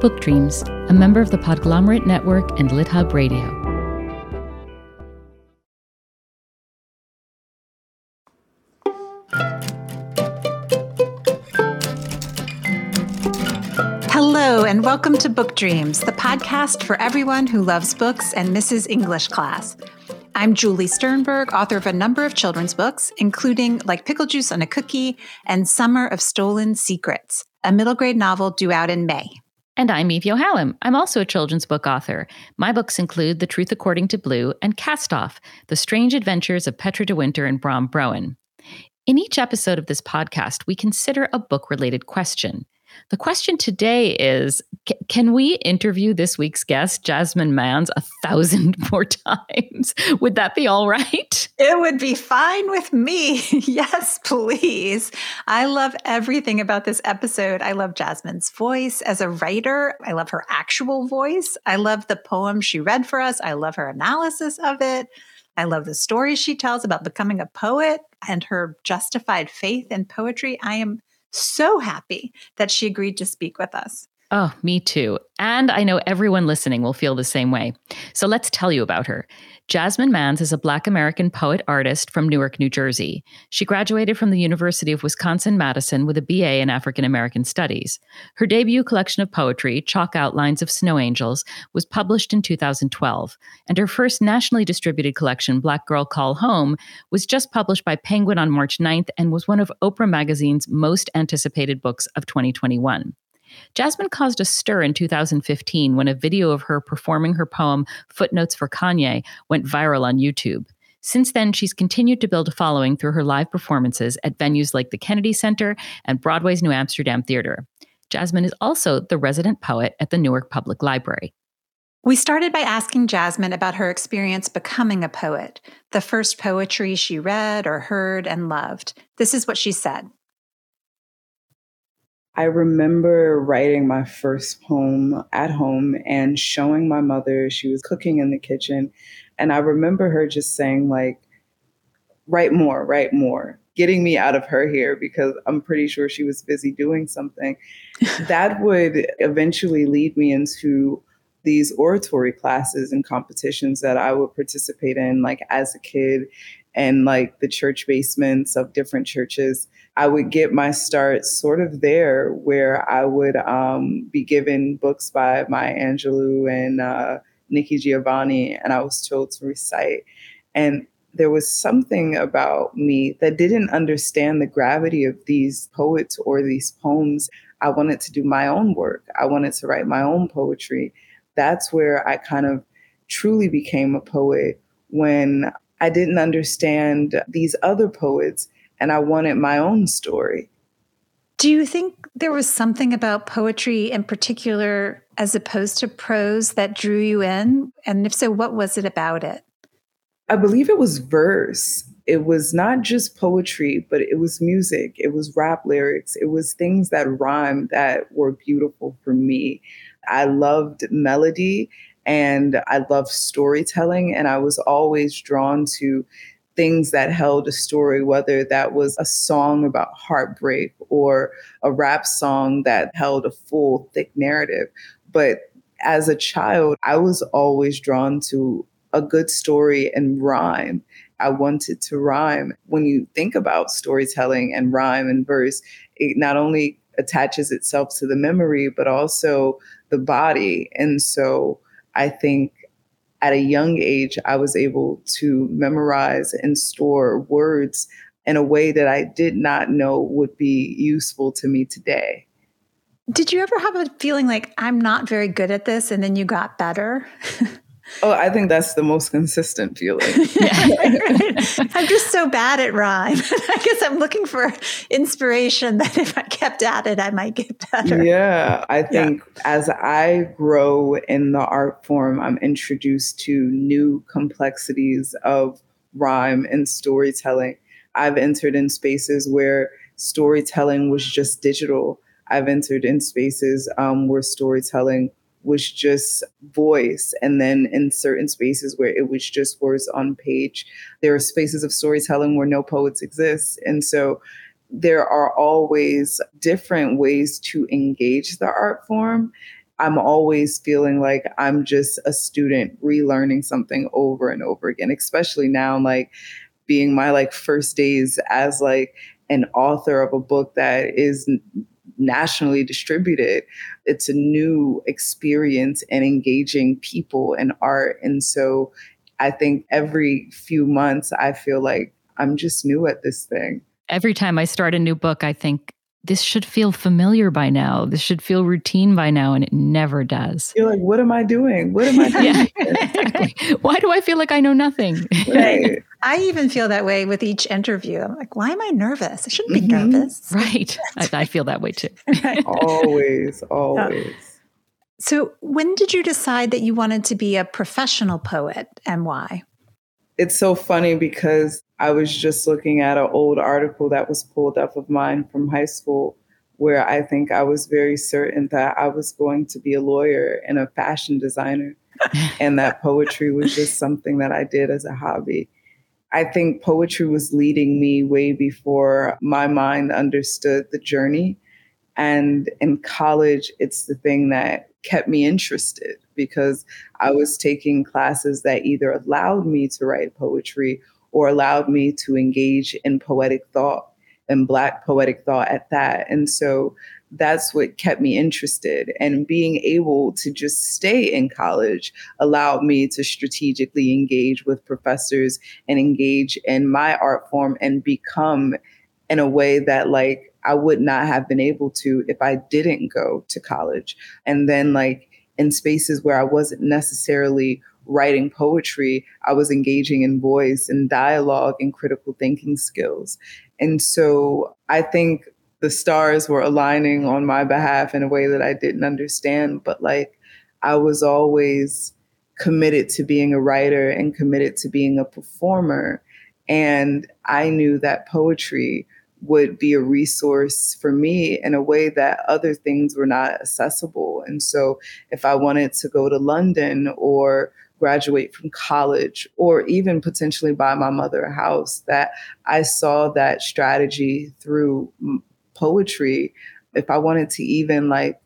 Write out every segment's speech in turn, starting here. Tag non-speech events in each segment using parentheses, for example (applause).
Book Dreams, a member of the Podglomerate Network and LitHub Radio. Hello, and welcome to Book Dreams, the podcast for everyone who loves books and misses English class. I'm Julie Sternberg, author of a number of children's books, including Like Pickle Juice on a Cookie and Summer of Stolen Secrets, a middle grade novel due out in May. And I'm Eve Yohalem. I'm also a children's book author. My books include The Truth According to Blue and Cast Off The Strange Adventures of Petra de Winter and Bram Broen. In each episode of this podcast, we consider a book related question. The question today is Can we interview this week's guest, Jasmine Mans, a thousand (laughs) more times? Would that be all right? It would be fine with me. (laughs) yes, please. I love everything about this episode. I love Jasmine's voice as a writer, I love her actual voice. I love the poem she read for us, I love her analysis of it. I love the stories she tells about becoming a poet and her justified faith in poetry. I am so happy that she agreed to speak with us. Oh, me too. And I know everyone listening will feel the same way. So let's tell you about her. Jasmine Mans is a Black American poet artist from Newark, New Jersey. She graduated from the University of Wisconsin Madison with a BA in African American Studies. Her debut collection of poetry, Chalk Outlines of Snow Angels, was published in 2012. And her first nationally distributed collection, Black Girl Call Home, was just published by Penguin on March 9th and was one of Oprah Magazine's most anticipated books of 2021. Jasmine caused a stir in 2015 when a video of her performing her poem Footnotes for Kanye went viral on YouTube. Since then, she's continued to build a following through her live performances at venues like the Kennedy Center and Broadway's New Amsterdam Theater. Jasmine is also the resident poet at the Newark Public Library. We started by asking Jasmine about her experience becoming a poet, the first poetry she read or heard and loved. This is what she said. I remember writing my first poem at home and showing my mother. She was cooking in the kitchen. And I remember her just saying, like, write more, write more, getting me out of her hair because I'm pretty sure she was busy doing something. (laughs) that would eventually lead me into these oratory classes and competitions that I would participate in, like as a kid, and like the church basements of different churches. I would get my start sort of there, where I would um, be given books by Maya Angelou and uh, Nikki Giovanni, and I was told to recite. And there was something about me that didn't understand the gravity of these poets or these poems. I wanted to do my own work. I wanted to write my own poetry. That's where I kind of truly became a poet when I didn't understand these other poets and I wanted my own story. Do you think there was something about poetry in particular, as opposed to prose, that drew you in? And if so, what was it about it? I believe it was verse. It was not just poetry, but it was music. It was rap lyrics. It was things that rhymed that were beautiful for me. I loved melody and I love storytelling. And I was always drawn to things that held a story, whether that was a song about heartbreak or a rap song that held a full, thick narrative. But as a child, I was always drawn to a good story and rhyme. I wanted to rhyme. When you think about storytelling and rhyme and verse, it not only attaches itself to the memory, but also the body. And so I think at a young age, I was able to memorize and store words in a way that I did not know would be useful to me today. Did you ever have a feeling like I'm not very good at this and then you got better? (laughs) Oh, I think that's the most consistent feeling. (laughs) (laughs) I'm just so bad at rhyme. (laughs) I guess I'm looking for inspiration that if I kept at it, I might get better. Yeah. I think yeah. as I grow in the art form, I'm introduced to new complexities of rhyme and storytelling. I've entered in spaces where storytelling was just digital. I've entered in spaces um, where storytelling was just voice. And then in certain spaces where it was just words on page, there are spaces of storytelling where no poets exist. And so there are always different ways to engage the art form. I'm always feeling like I'm just a student relearning something over and over again, especially now, like being my like first days as like an author of a book that is nationally distributed. It's a new experience and engaging people and art. And so I think every few months, I feel like I'm just new at this thing. Every time I start a new book, I think this should feel familiar by now. This should feel routine by now, and it never does. You're like, what am I doing? What am I (laughs) doing? yeah, (laughs) exactly. Why do I feel like I know nothing? Right. (laughs) I even feel that way with each interview. I'm like, why am I nervous? I shouldn't be mm-hmm. nervous. Right. I, I, feel that way too. always, always. So, when did you decide that you wanted to be a professional poet and why? It's so funny because I was just looking at an old article that was pulled up of mine from high school where I think I was very certain that I was going to be a lawyer and a fashion designer (laughs) and that poetry was just something that I did as a hobby. I think poetry was leading me way before my mind understood the journey. And in college, it's the thing that kept me interested because I was taking classes that either allowed me to write poetry or allowed me to engage in poetic thought and Black poetic thought at that. And so that's what kept me interested. And being able to just stay in college allowed me to strategically engage with professors and engage in my art form and become in a way that, like, I would not have been able to if I didn't go to college. And then, like, in spaces where I wasn't necessarily writing poetry, I was engaging in voice and dialogue and critical thinking skills. And so I think the stars were aligning on my behalf in a way that I didn't understand, but like I was always committed to being a writer and committed to being a performer. And I knew that poetry would be a resource for me in a way that other things were not accessible. And so if I wanted to go to London or graduate from college or even potentially buy my mother a house that I saw that strategy through poetry if I wanted to even like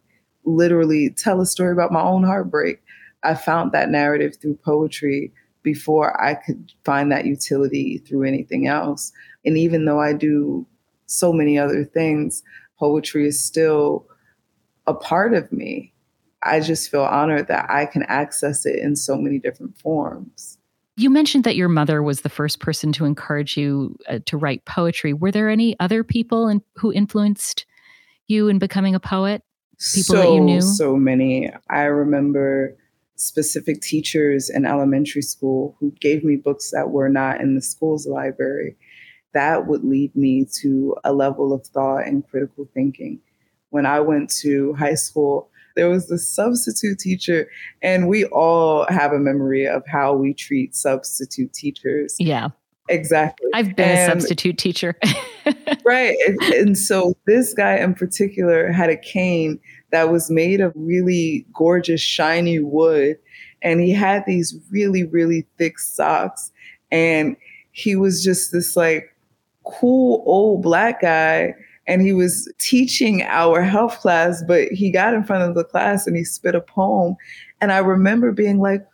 literally tell a story about my own heartbreak I found that narrative through poetry before I could find that utility through anything else and even though I do so many other things poetry is still a part of me I just feel honored that I can access it in so many different forms. You mentioned that your mother was the first person to encourage you uh, to write poetry. Were there any other people in, who influenced you in becoming a poet? People so, that you knew? So many. I remember specific teachers in elementary school who gave me books that were not in the school's library. That would lead me to a level of thought and critical thinking. When I went to high school, there was the substitute teacher, and we all have a memory of how we treat substitute teachers. Yeah. Exactly. I've been and, a substitute teacher. (laughs) right. And, and so this guy in particular had a cane that was made of really gorgeous, shiny wood. And he had these really, really thick socks. And he was just this like cool old black guy and he was teaching our health class, but he got in front of the class and he spit a poem. And I remember being like,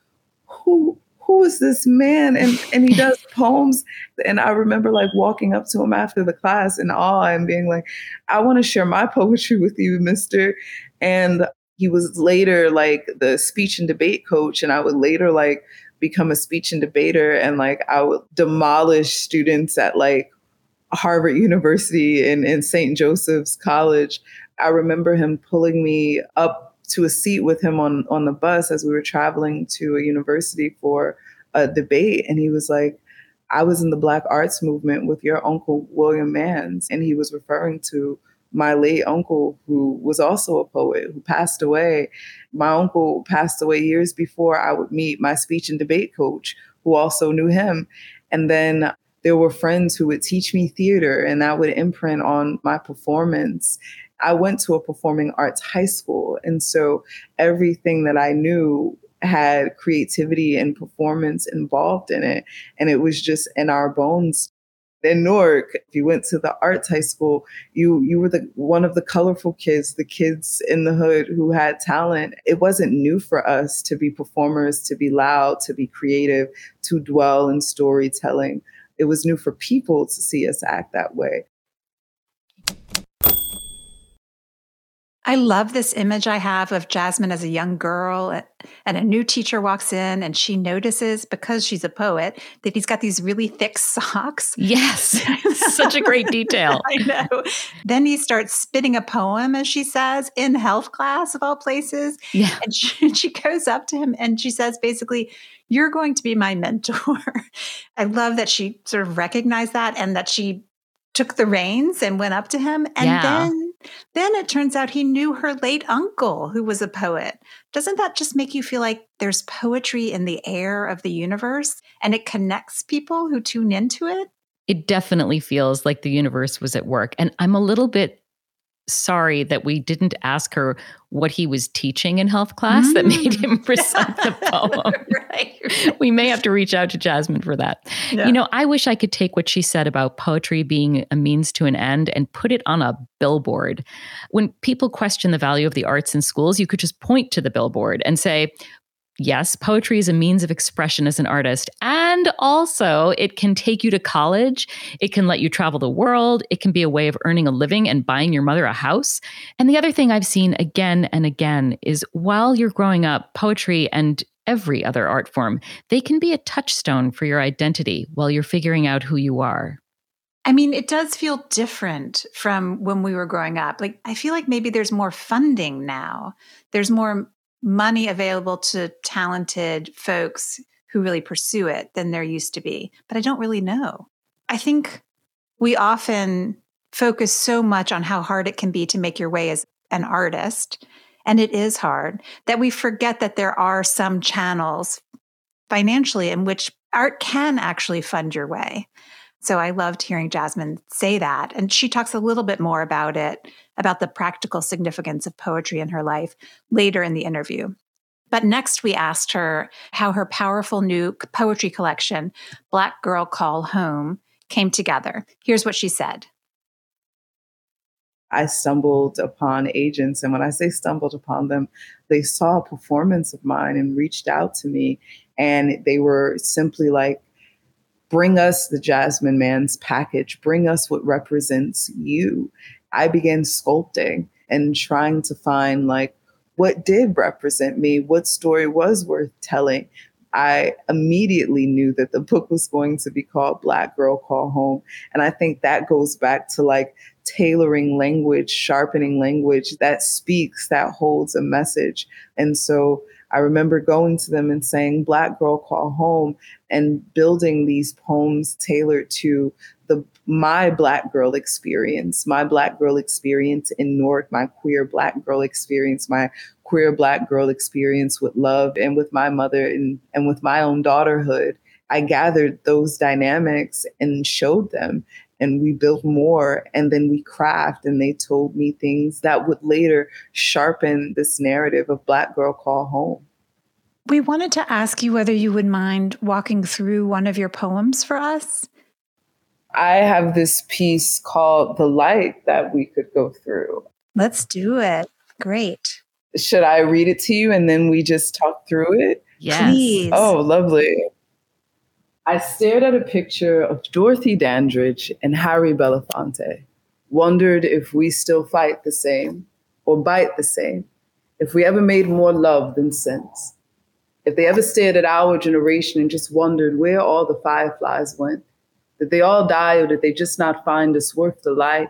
who who is this man? And and he does (laughs) poems. And I remember like walking up to him after the class in awe and being like, I want to share my (laughs) poetry with you, mister. And he was later like the speech and debate coach. And I would later like become a speech and debater and like I would demolish students at like Harvard University and, and St. Joseph's College, I remember him pulling me up to a seat with him on, on the bus as we were traveling to a university for a debate. And he was like, I was in the Black arts movement with your uncle, William Manns. And he was referring to my late uncle, who was also a poet, who passed away. My uncle passed away years before I would meet my speech and debate coach, who also knew him. And then there were friends who would teach me theater and that would imprint on my performance. I went to a performing arts high school. And so everything that I knew had creativity and performance involved in it. And it was just in our bones. in Newark, if you went to the arts high school, you you were the one of the colorful kids, the kids in the hood who had talent. It wasn't new for us to be performers, to be loud, to be creative, to dwell in storytelling. It was new for people to see us act that way. I love this image I have of Jasmine as a young girl, and a new teacher walks in, and she notices because she's a poet that he's got these really thick socks. Yes, (laughs) such a great detail. I know. Then he starts spitting a poem, as she says, in health class of all places. Yeah. And she, (laughs) she goes up to him and she says, basically, you're going to be my mentor. (laughs) I love that she sort of recognized that and that she took the reins and went up to him. And yeah. then then it turns out he knew her late uncle, who was a poet. Doesn't that just make you feel like there's poetry in the air of the universe and it connects people who tune into it? It definitely feels like the universe was at work. And I'm a little bit sorry that we didn't ask her what he was teaching in health class mm. that made him (laughs) recite the (laughs) poem. right. We may have to reach out to Jasmine for that. Yeah. You know, I wish I could take what she said about poetry being a means to an end and put it on a billboard. When people question the value of the arts in schools, you could just point to the billboard and say, yes, poetry is a means of expression as an artist. And also, it can take you to college. It can let you travel the world. It can be a way of earning a living and buying your mother a house. And the other thing I've seen again and again is while you're growing up, poetry and every other art form, they can be a touchstone for your identity while you're figuring out who you are. I mean, it does feel different from when we were growing up. Like, I feel like maybe there's more funding now. There's more money available to talented folks who really pursue it than there used to be. But I don't really know. I think we often focus so much on how hard it can be to make your way as an artist, and it is hard, that we forget that there are some channels financially in which art can actually fund your way. So I loved hearing Jasmine say that. And she talks a little bit more about it, about the practical significance of poetry in her life later in the interview. But next, we asked her how her powerful new poetry collection, Black Girl Call Home, came together. Here's what she said. I stumbled upon agents. And when I say stumbled upon them, they saw a performance of mine and reached out to me. And they were simply like, bring us the Jasmine Mans package, bring us what represents you. I began sculpting and trying to find like what did represent me, what story was worth telling. I immediately knew that the book was going to be called Black Girl Call Home. And I think that goes back to like tailoring language, sharpening language that speaks, that holds a message. And so I remember going to them and saying, Black Girl Call Home, and building these poems tailored to the my black girl experience, my black girl experience in Newark, my queer black girl experience, my queer black girl experience with love and with my mother and, and with my own daughterhood. I gathered those dynamics and showed them and we built more and then we craft and they told me things that would later sharpen this narrative of black girl call home we wanted to ask you whether you would mind walking through one of your poems for us. I have this piece called the light that we could go through. Let's do it. Great. Should i read it to you and then we just talk through it? Yes. Please. oh lovely. I stared at a picture of Dorothy Dandridge and Harry Belafonte, wondered if we still fight the same or bite the same, if we ever made more love than sense, if they ever stared at our generation and just wondered where all the fireflies went. Did they all die or did they just not find us worth the light?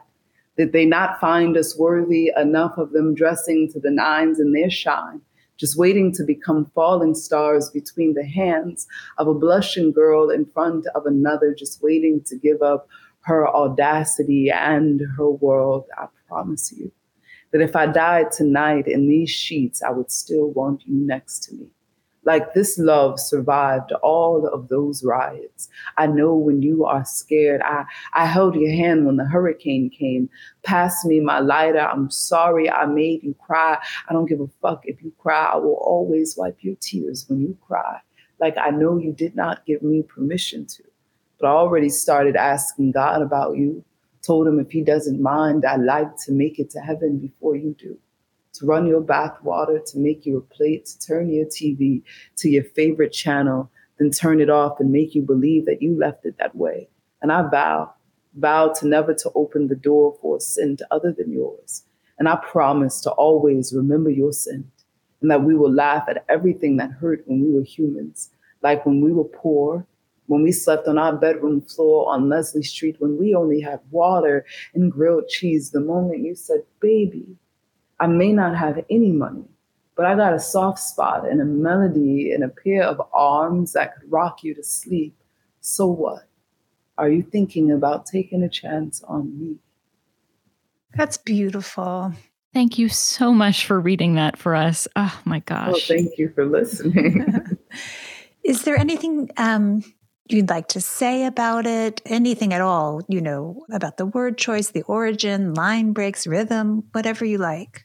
Did they not find us worthy enough of them dressing to the nines in their shine? just waiting to become falling stars between the hands of a blushing girl in front of another, just waiting to give up her audacity and her world. I promise you that if I died tonight in these sheets, I would still want you next to me. Like this love survived all of those riots. I know when you are scared. I, I held your hand when the hurricane came. Pass me my lighter. I'm sorry I made you cry. I don't give a fuck if you cry. I will always wipe your tears when you cry. Like I know you did not give me permission to. but I already started asking God about you. Told him if he doesn't mind, I'd like to make it to heaven before you do. To run your bath water, to make you a plate, to turn your TV to your favorite channel, then turn it off and make you believe that you left it that way. And I vow, vow to never to open the door for a sin other than yours. And I promise to always remember your sin and that we will laugh at everything that hurt when we were humans, like when we were poor, when we slept on our bedroom floor on Leslie Street, when we only had water and grilled cheese, the moment you said, Baby, I may not have any money, but I got a soft spot and a melody and a pair of arms that could rock you to sleep. So what? Are you thinking about taking a chance on me? That's beautiful. Thank you so much for reading that for us. Oh my gosh. Well, thank you for listening. (laughs) Is there anything um, you'd like to say about it? Anything at all, you know, about the word choice, the origin, line breaks, rhythm, whatever you like?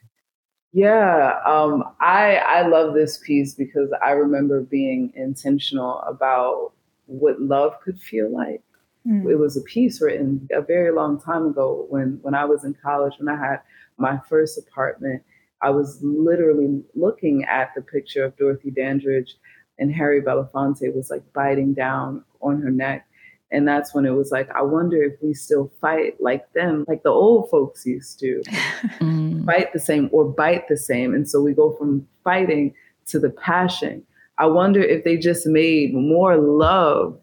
Yeah, um, I I love this piece because I remember being intentional about what love could feel like. Mm. It was a piece written a very long time ago when when I was in college when I had my first apartment. I was literally looking at the picture of Dorothy Dandridge and Harry Belafonte was like biting down on her neck. And that's when it was like, I wonder if we still fight like them, like the old folks used to (laughs) mm. fight the same or bite the same. And so we go from fighting to the passion. I wonder if they just made more love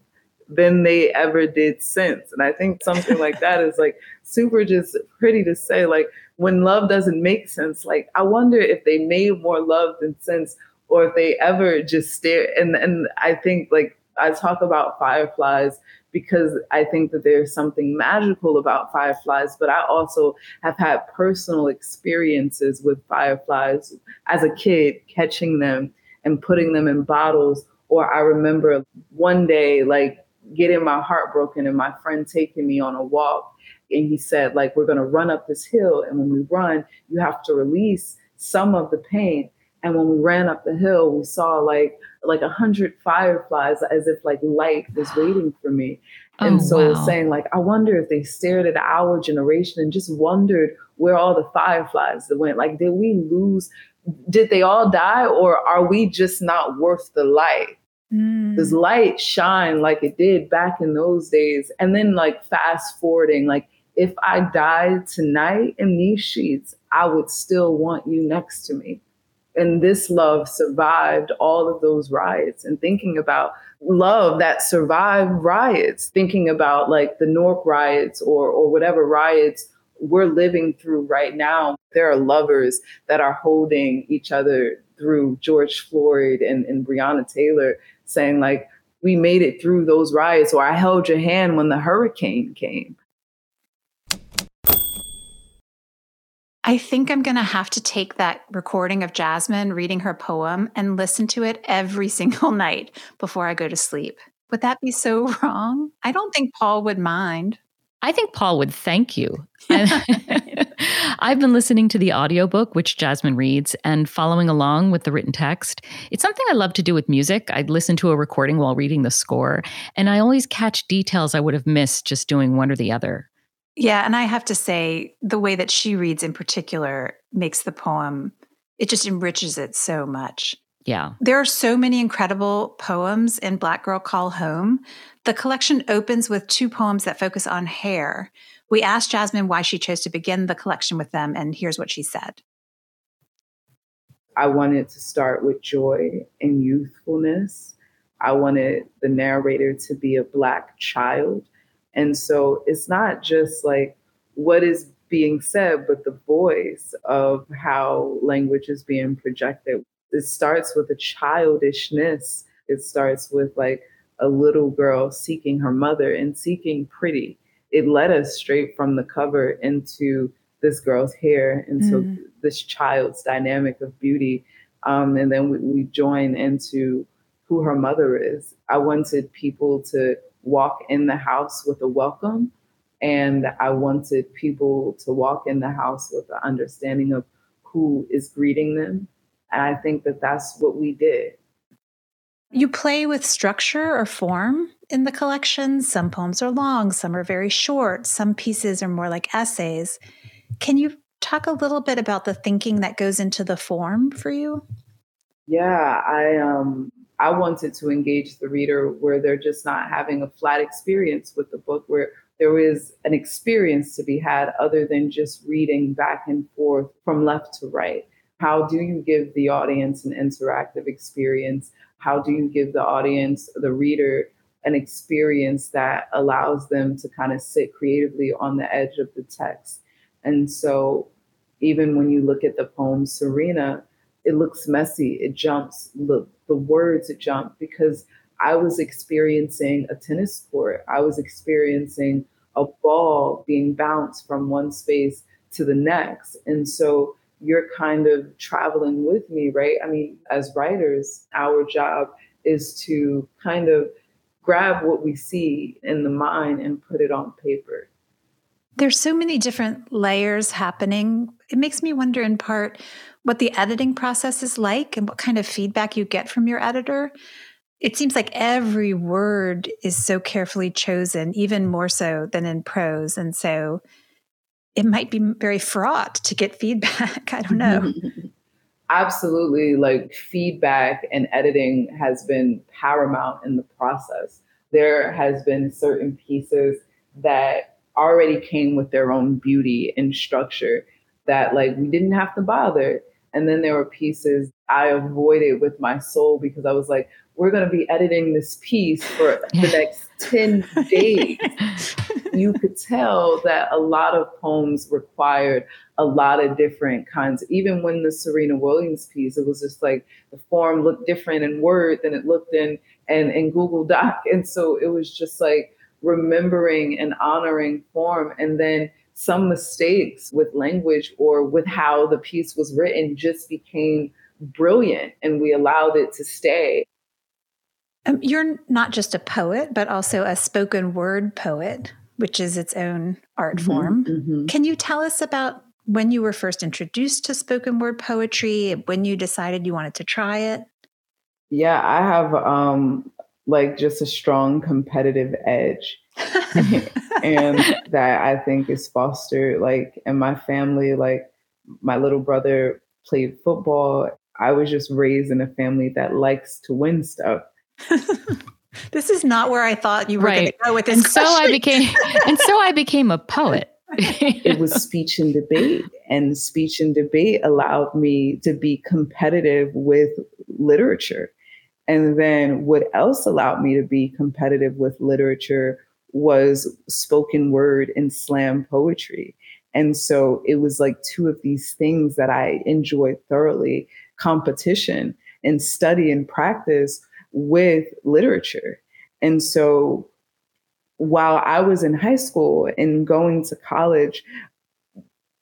than they ever did since. And I think something like that is like super just pretty to say. Like when love doesn't make sense, like I wonder if they made more love than sense or if they ever just stare. And and I think like I talk about fireflies because I think that there's something magical about fireflies, but I also have had personal experiences with fireflies as a kid, catching them and putting them in bottles. Or I remember one day, like getting my heart broken and my friend taking me on a walk and he said like we're going to run up this hill and when we run you have to release some of the pain and when we ran up the hill we saw like like a hundred fireflies as if like light was waiting for me and oh, so wow. saying like i wonder if they stared at our generation and just wondered where all the fireflies went like did we lose did they all die or are we just not worth the light Mm. Does light shine like it did back in those days? And then, like, fast forwarding, like, if I died tonight in these sheets, I would still want you next to me. And this love survived all of those riots. And thinking about love that survived riots, thinking about like the Newark riots or, or whatever riots we're living through right now. There are lovers that are holding each other through George Floyd and, and Breonna Taylor saying like, we made it through those riots, or I held your hand when the hurricane came. I think I'm going to have to take that recording of Jasmine reading her poem and listen to it every (laughs) single night before I go to sleep. Would that be so (laughs) wrong? I don't think Paul would mind. I think Paul would thank you. (laughs) I've been listening to the audiobook, which Jasmine reads, and following along with the written text. It's something I love to do with music. I'd listen to a recording while reading the score, and I always catch details I would have missed just doing one or the other. Yeah, and I have to say, the way that she reads in particular makes the poem, it just enriches it so much. Yeah. There are so many incredible poems in Black Girl Call Home. The collection opens with two poems that focus on hair. We asked Jasmine why she chose to begin the collection with them, and here's what she said. I wanted to start with joy and youthfulness. I wanted the narrator to be a Black child. And so it's not just like what is being said, but the voice of how language is being projected. It starts with a childishness. It starts with like a little girl seeking her mother and seeking pretty. It led us straight from the cover into this girl's hair, into mm. this child's dynamic of beauty. Um, and then we, we join into who her mother is. I wanted people to walk in the house with a welcome. And I wanted people to walk in the house with the understanding of who is greeting them. And I think that that's what we did. You play with structure or form in the collection. Some poems are long, some are very short, some pieces are more like essays. Can you talk a little bit about the thinking that goes into the form for you? Yeah, I um I wanted to engage the reader where they're just not having a flat experience with the book where there is an experience to be had other than just reading back and forth from left to right. How do you give the audience an interactive experience? How do you give the audience, the reader, an experience that allows them to kind of sit creatively on the edge of the text? And so, even when you look at the poem Serena, it looks messy, it jumps, the, the words it jump because I was experiencing a tennis court. I was experiencing a ball being bounced from one space to the next. And so you're kind of traveling with me, right? I mean, as writers, our job is to kind of grab what we see in the mind and put it on paper. There's so many different layers happening. It makes me wonder, in part, what the editing process is like and what kind of feedback you get from your editor. It seems like every word is so carefully chosen, even more so than in prose. And so it might be very fraught to get feedback. (laughs) I don't know. (laughs) Absolutely. Like feedback and editing has been paramount in the process. There has been certain pieces that already came with their own beauty and structure that like we didn't have to bother. And then there were pieces I avoided with my soul because I was like, we're going to be editing this piece for (laughs) the next 10 days. (laughs) you could tell that a lot of poems required a lot of different kinds. Even when the Serena Williams piece, it was just like the form looked different in Word than it looked in and in Google Doc. And so it was just like remembering and honoring form. And then some mistakes with language or with how the piece was written just became brilliant and we allowed it to stay. Um, you're not just a poet, but also a spoken word poet, which is its own art mm-hmm, form. Mm-hmm. Can you tell us about when you were first introduced to spoken word poetry, when you decided you wanted to try it? Yeah, I have um like just a strong competitive edge. (laughs) and that I think is fostered like in my family like my little brother played football. I was just raised in a family that likes to win stuff. (laughs) this is not where I thought you were right. going to go with this. And question. so I became (laughs) and so I became a poet. it was speech and debate and speech and debate allowed me to be competitive with literature. And then what else allowed me to be competitive with literature was spoken word and slam poetry. And so it was like two of these things that I enjoyed thoroughly competition and study and practice with literature. And so while I was in high school and going to college,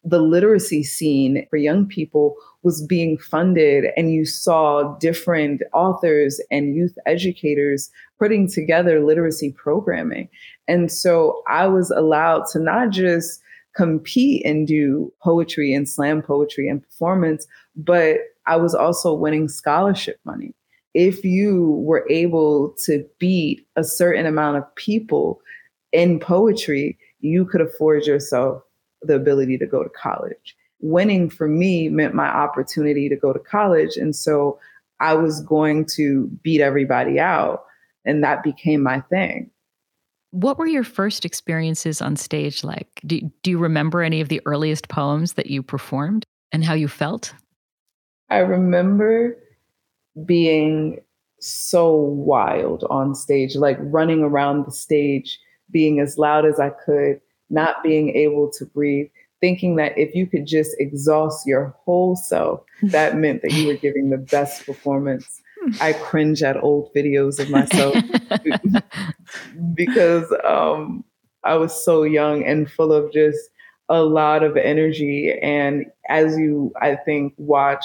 the literacy scene for young people was being funded, and you saw different authors and youth educators putting together literacy programming. And so I was allowed to not just compete and do poetry and slam poetry and performance, but I was also winning scholarship money. If you were able to beat a certain amount of people in poetry, you could afford yourself the ability to go to college. Winning for me meant my opportunity to go to college. And so I was going to beat everybody out. And that became my thing. What were your first experiences on stage like? Do, do you remember any of the earliest poems that you performed and how you felt? I remember being so wild on stage, like running around the stage, being as loud as I could, not being able to breathe, thinking that if you could just exhaust your whole self, that meant that you were giving the best performance. I cringe at old videos of myself (laughs) because um, I was so young and full of just a lot of energy. And as you, I think, watch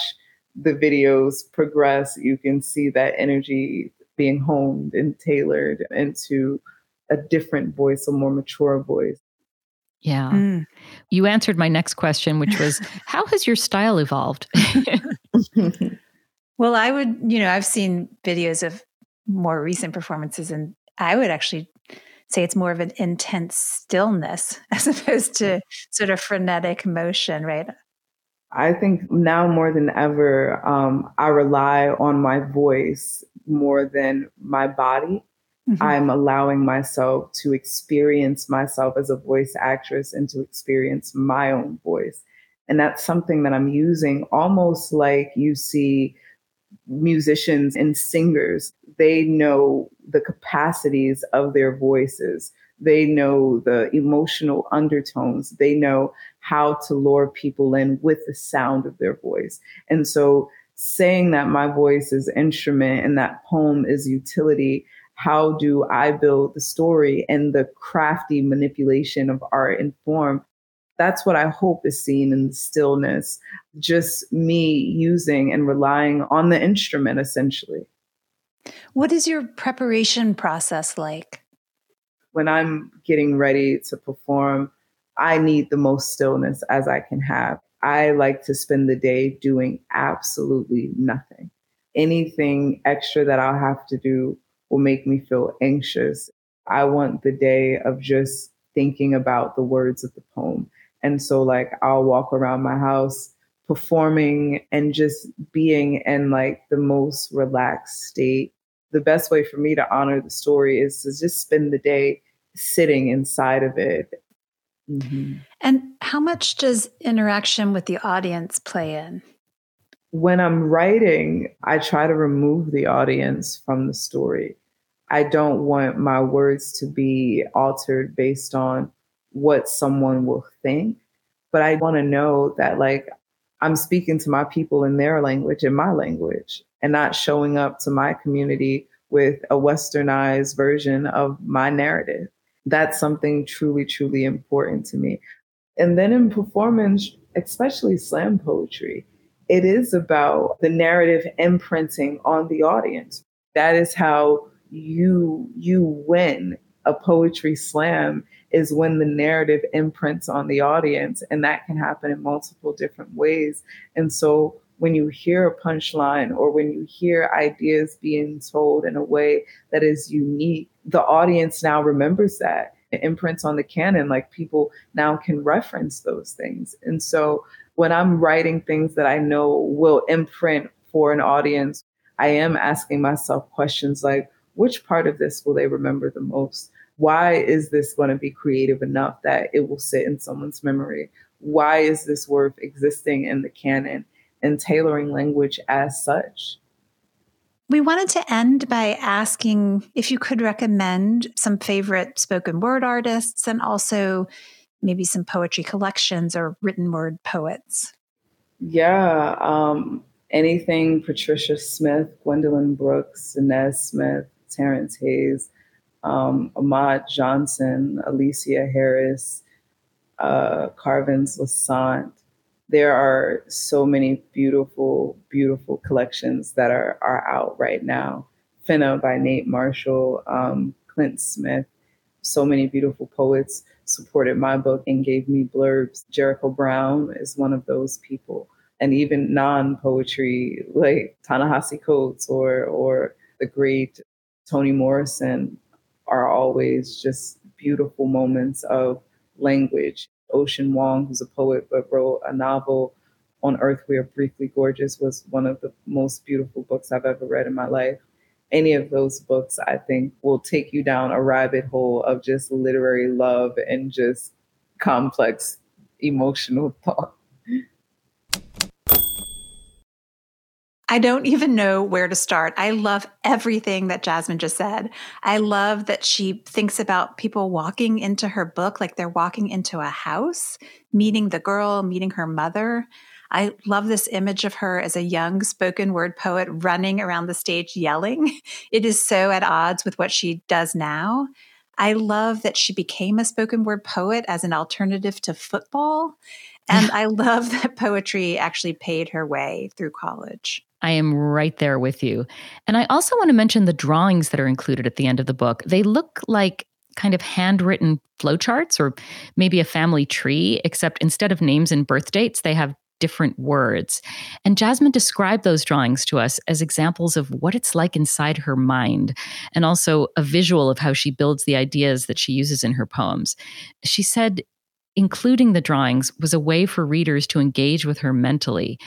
the videos progress, you can see that energy being honed and tailored into a different voice, a more mature voice. Yeah. Mm. You answered my next question, which was (laughs) how has your style evolved? (laughs) well, I would, you know, I've seen videos of more recent performances and I would actually say it's more of an intense stillness (laughs) as opposed to sort of frenetic motion, right? I think now more than ever, um, I rely on my voice more than my body. Mm-hmm. I'm allowing myself to experience myself as a voice actress and to experience my own voice. And that's something that I'm using almost like you see musicians and singers. They know the capacities of their voices. They know the emotional undertones. They know how to lure people in with the sound of their voice. And so saying that my voice is instrument and that poem is utility, how do I build the story and the crafty manipulation of art and form? That's what I hope is seen in the stillness. Just me using and relying on the instrument essentially. What is your preparation process like? When I'm getting ready to perform, I need the most stillness as I can have. I like to spend the day doing absolutely nothing. Anything extra that I'll have to do will make me feel anxious. I want the day of just thinking about the words of the poem. And so, like, I'll walk around my house performing and just being in like the most relaxed state. The best way for me to honor the story is to just spend the day sitting inside of it Mm-hmm. And how much does interaction with the audience play in? When I'm writing, I try to remove the audience from the story. I don't want my words to be altered based on what someone will think, but I want to know that, like, I'm speaking to my people in their language, in my language, and not showing up to my community with a westernized version of my narrative that's something truly, truly important to me. And then in performance, especially slam poetry, it is about the narrative imprinting on the audience. That is how you you win a poetry slam is when the narrative imprints on the audience and that can happen in multiple different ways. And so when you hear a punchline or when you hear ideas being told in a way that is unique, the audience now remembers that. It imprints on the canon, like people now can reference those things. And so when I'm writing things that I know will imprint for an audience, I am asking myself questions like, which part of this will they remember the most? Why is this going to be creative enough that it will sit in someone's memory? Why is this worth existing in the canon? and tailoring language as such. We wanted to end by asking if you could recommend some favorite spoken word artists and also maybe some poetry collections or written word poets. Yeah, um, anything Patricia Smith, Gwendolyn Brooks, Danez Smith, Terrence Hayes, um, Ahmad Johnson, Alicia Harris, uh, Carvens Lissaint, there are so many beautiful, beautiful collections that are are out right now. Finna by Nate Marshall, um, Clint Smith, so many beautiful poets supported my book and gave me blurbs. Jericho Brown is one of those people. And even non-poetry like Ta-Nehisi Coates or or the great Toni Morrison are always just beautiful moments of language Ocean Vuong, who's a poet but wrote a novel on Earth We Are Briefly Gorgeous, was one of the most beautiful books I've ever read in my life. Any of those books, I think, will take you down a rabbit hole of just literary love and just complex emotional (laughs) thought. I don't even know where to start. I love everything that Jasmine just said. I love that she thinks about people walking into her book like they're walking into a house, meeting the girl, meeting her mother. I love this image of her as a young spoken word poet running around the stage yelling. (laughs) It is so at odds with what she does now. I love that she became a spoken word poet as an alternative to football. And (laughs) I love that poetry actually paid her way through college. I am right there with you. And I also want to mention the drawings that are included at the end of the book. They look like kind of handwritten flowcharts or maybe a family tree, except instead of names and birth dates, they have different words. And Jasmine described those drawings to us as examples of what it's like inside her mind, and also a visual of how she builds the ideas that she uses in her poems. She said, including the drawings was a way for readers to engage with her mentally.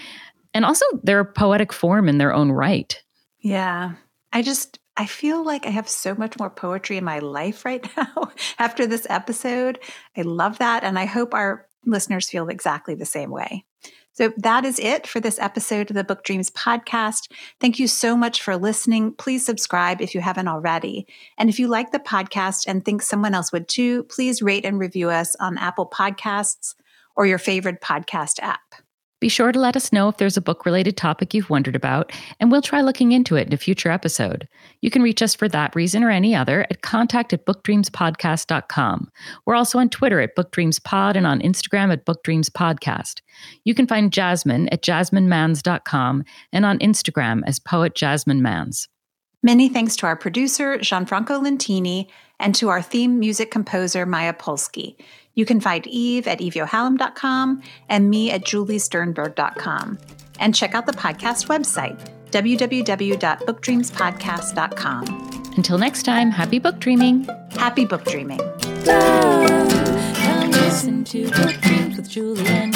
And also, they're a poetic form in their own right. Yeah. I just, I feel like I have so much more poetry in my life right (laughs) now after this episode. I love that. And I hope our listeners feel exactly the same way. So that is it for this episode of the Book Dreams podcast. Thank you so much for listening. Please subscribe if you haven't already. And if you like the podcast and think someone else would too, please rate and review us on Apple Podcasts or your favorite podcast app. Be sure to let us know if there's a book related topic you've wondered about, and we'll try looking into it in a future episode. You can reach us for that reason or any other at contact at bookdreamspodcast.com. We're also on Twitter at bookdreamspod and on Instagram at bookdreamspodcast. You can find Jasmine at jasminemans.com and on Instagram as poet Jasmine Mans. Many thanks to our producer, Gianfranco Lentini, and to our theme music composer, Maya Polsky. You can find Eve at eveyohalem.com and me at juliesternberg.com. And check out the podcast website, www.bookdreamspodcast.com. Until next time, happy book dreaming. Happy book dreaming. Come listen to Book Dreams with Julie and